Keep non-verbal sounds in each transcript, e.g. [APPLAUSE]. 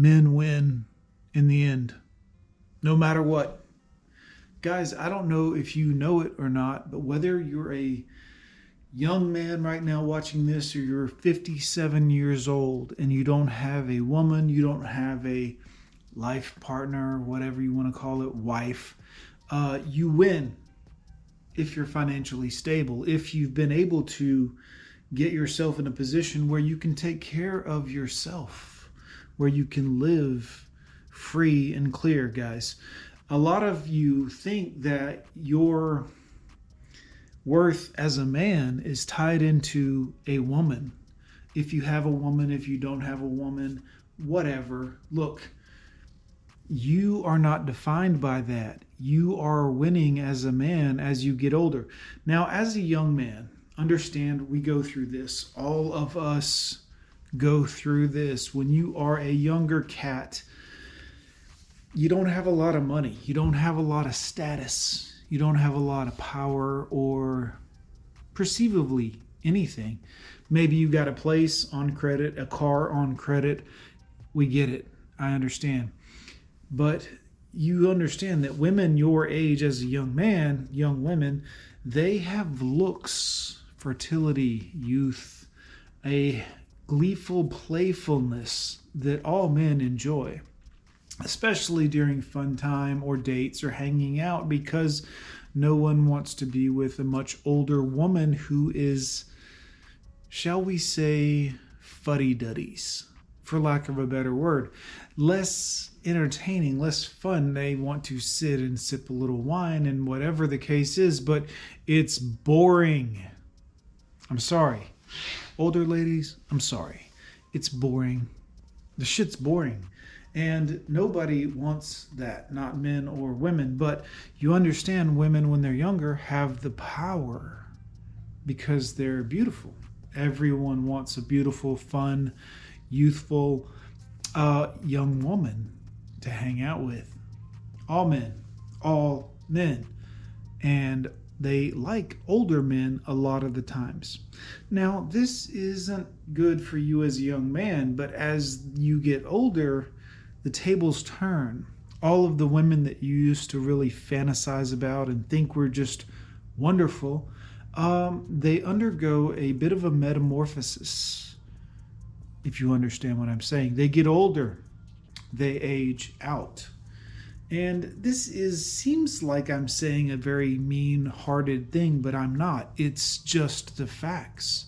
men win in the end, no matter what. Guys, I don't know if you know it or not, but whether you're a young man right now watching this or you're 57 years old and you don't have a woman, you don't have a life partner, whatever you want to call it, wife, uh, you win if you're financially stable, if you've been able to get yourself in a position where you can take care of yourself, where you can live free and clear, guys. A lot of you think that your worth as a man is tied into a woman. If you have a woman, if you don't have a woman, whatever. Look, you are not defined by that. You are winning as a man as you get older. Now, as a young man, understand we go through this. All of us go through this. When you are a younger cat, you don't have a lot of money, you don't have a lot of status, you don't have a lot of power or perceivably anything. Maybe you got a place on credit, a car on credit. We get it. I understand. But you understand that women your age as a young man, young women, they have looks, fertility, youth, a gleeful playfulness that all men enjoy, especially during fun time or dates or hanging out, because no one wants to be with a much older woman who is, shall we say, fuddy duddies, for lack of a better word. Less entertaining, less fun. They want to sit and sip a little wine and whatever the case is, but it's boring. I'm sorry. Older ladies, I'm sorry. It's boring. The shit's boring. And nobody wants that, not men or women. But you understand women, when they're younger, have the power because they're beautiful. Everyone wants a beautiful, fun, youthful uh, young woman to hang out with. All men, all men. And they like older men a lot of the times. Now, this isn't good for you as a young man, but as you get older, the tables turn. All of the women that you used to really fantasize about and think were just wonderful, um, they undergo a bit of a metamorphosis, if you understand what I'm saying. They get older, they age out. And this is seems like I'm saying a very mean-hearted thing, but I'm not. It's just the facts.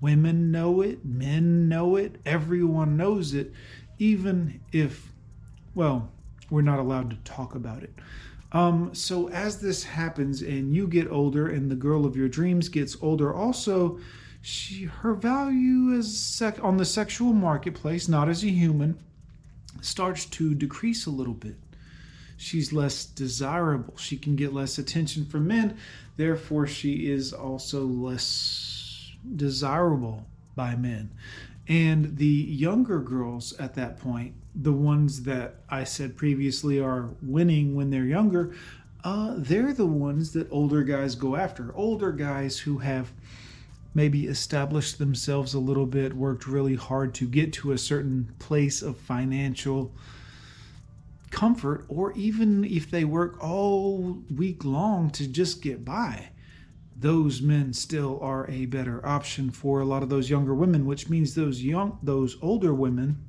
Women know it, men know it, everyone knows it, even if well, we're not allowed to talk about it. Um, so as this happens and you get older and the girl of your dreams gets older also she her value as sec- on the sexual marketplace not as a human starts to decrease a little bit. She's less desirable. She can get less attention from men. Therefore, she is also less desirable by men. And the younger girls at that point, the ones that I said previously are winning when they're younger, uh, they're the ones that older guys go after. Older guys who have maybe established themselves a little bit, worked really hard to get to a certain place of financial comfort, or even if they work all week long to just get by, those men still are a better option for a lot of those younger women, which means those young those older women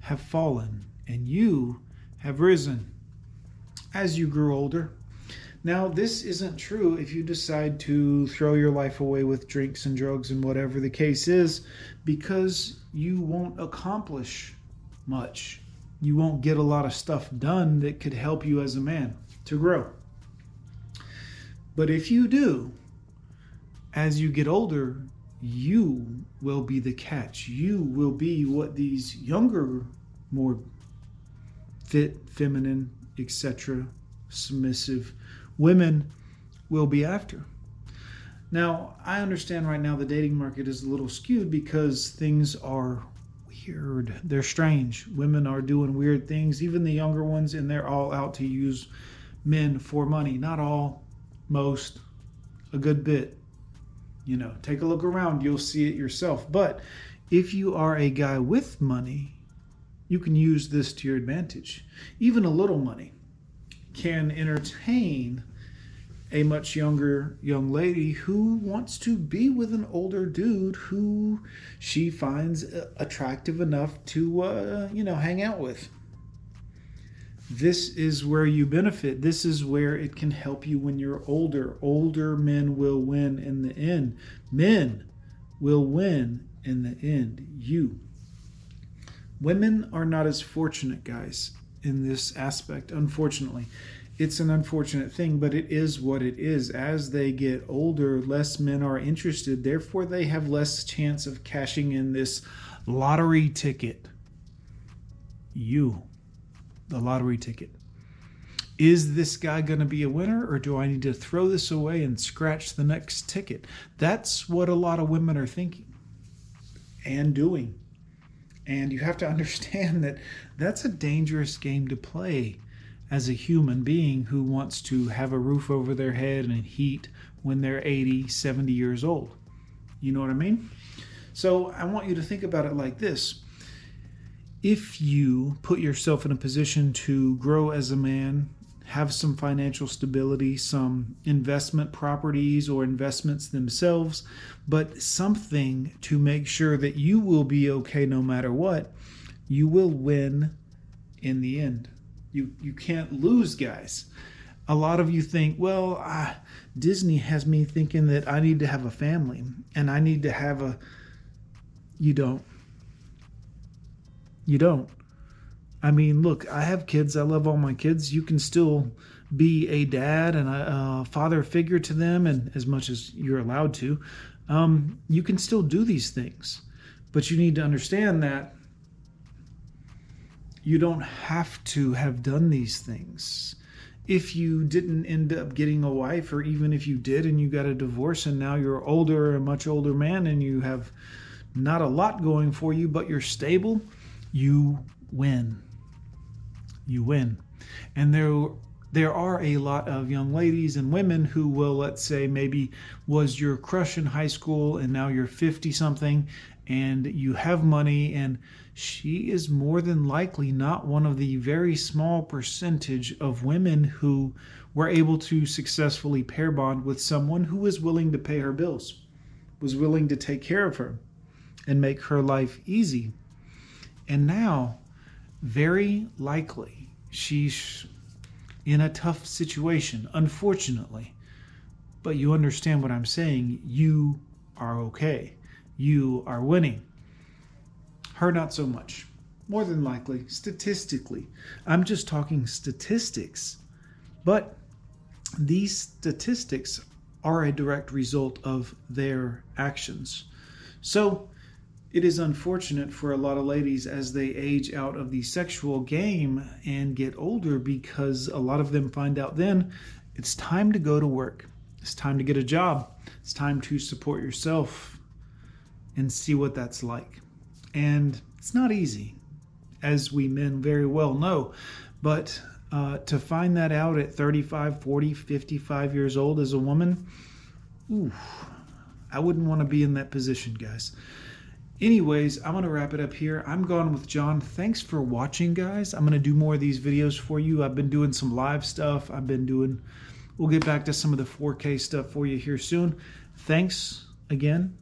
have fallen and you have risen as you grew older now, this isn't true if you decide to throw your life away with drinks and drugs and whatever the case is, because you won't accomplish much. You won't get a lot of stuff done that could help you as a man to grow. But if you do, as you get older, you will be the catch. You will be what these younger, more fit, feminine, etc., submissive women will be after. Now, I understand right now the dating market is a little skewed because things are weird. They're strange. Women are doing weird things, even the younger ones, and they're all out to use men for money. Not all, most, a good bit. You know, take a look around, you'll see it yourself. But if you are a guy with money, you can use this to your advantage. Even a little money can entertain a much younger young lady who wants to be with an older dude who she finds attractive enough to uh, you know hang out with. This is where you benefit. This is where it can help you when you're older. Older men will win in the end. Men will win in the end. You. Women are not as fortunate guys in this aspect unfortunately it's an unfortunate thing, but it is what it is. As they get older, less men are interested. Therefore, they have less chance of cashing in this lottery ticket. You, the lottery ticket. Is this guy going to be a winner, or do I need to throw this away and scratch the next ticket? That's what a lot of women are thinking and doing. And you have to [LAUGHS] understand that that's a dangerous game to play as a human being who wants to have a roof over their head and heat when they're 80, 70 years old. You know what I mean? So I want you to think about it like this. If you put yourself in a position to grow as a man, have some financial stability, some investment properties or investments themselves, but something to make sure that you will be okay no matter what, you will win in the end. You you can't lose, guys. A lot of you think, well, uh, Disney has me thinking that I need to have a family and I need to have a. You don't. You don't. I mean, look, I have kids. I love all my kids. You can still be a dad and a, a father figure to them, and as much as you're allowed to, um, you can still do these things. But you need to understand that you don't have to have done these things. If you didn't end up getting a wife, or even if you did and you got a divorce and now you're older, a much older man, and you have not a lot going for you, but you're stable, you win. You win. And there there are a lot of young ladies and women who will let's say maybe was your crush in high school and now you're 50 something and you have money and she is more than likely not one of the very small percentage of women who were able to successfully pair bond with someone who was willing to pay her bills, was willing to take care of her and make her life easy. And now, very likely, she's in a tough situation, unfortunately. But you understand what I'm saying. You are okay. You are winning. Her, not so much. More than likely, statistically. I'm just talking statistics. But these statistics are a direct result of their actions. So it is unfortunate for a lot of ladies as they age out of the sexual game and get older because a lot of them find out then it's time to go to work. It's time to get a job. It's time to support yourself and see what that's like. And it's not easy, as we men very well know. But uh, to find that out at 35, 40, 55 years old as a woman, ooh, I wouldn't want to be in that position, guys. Anyways, I'm going to wrap it up here. I'm gone with John. Thanks for watching, guys. I'm going to do more of these videos for you. I've been doing some live stuff. I've been doing, we'll get back to some of the 4K stuff for you here soon. Thanks again.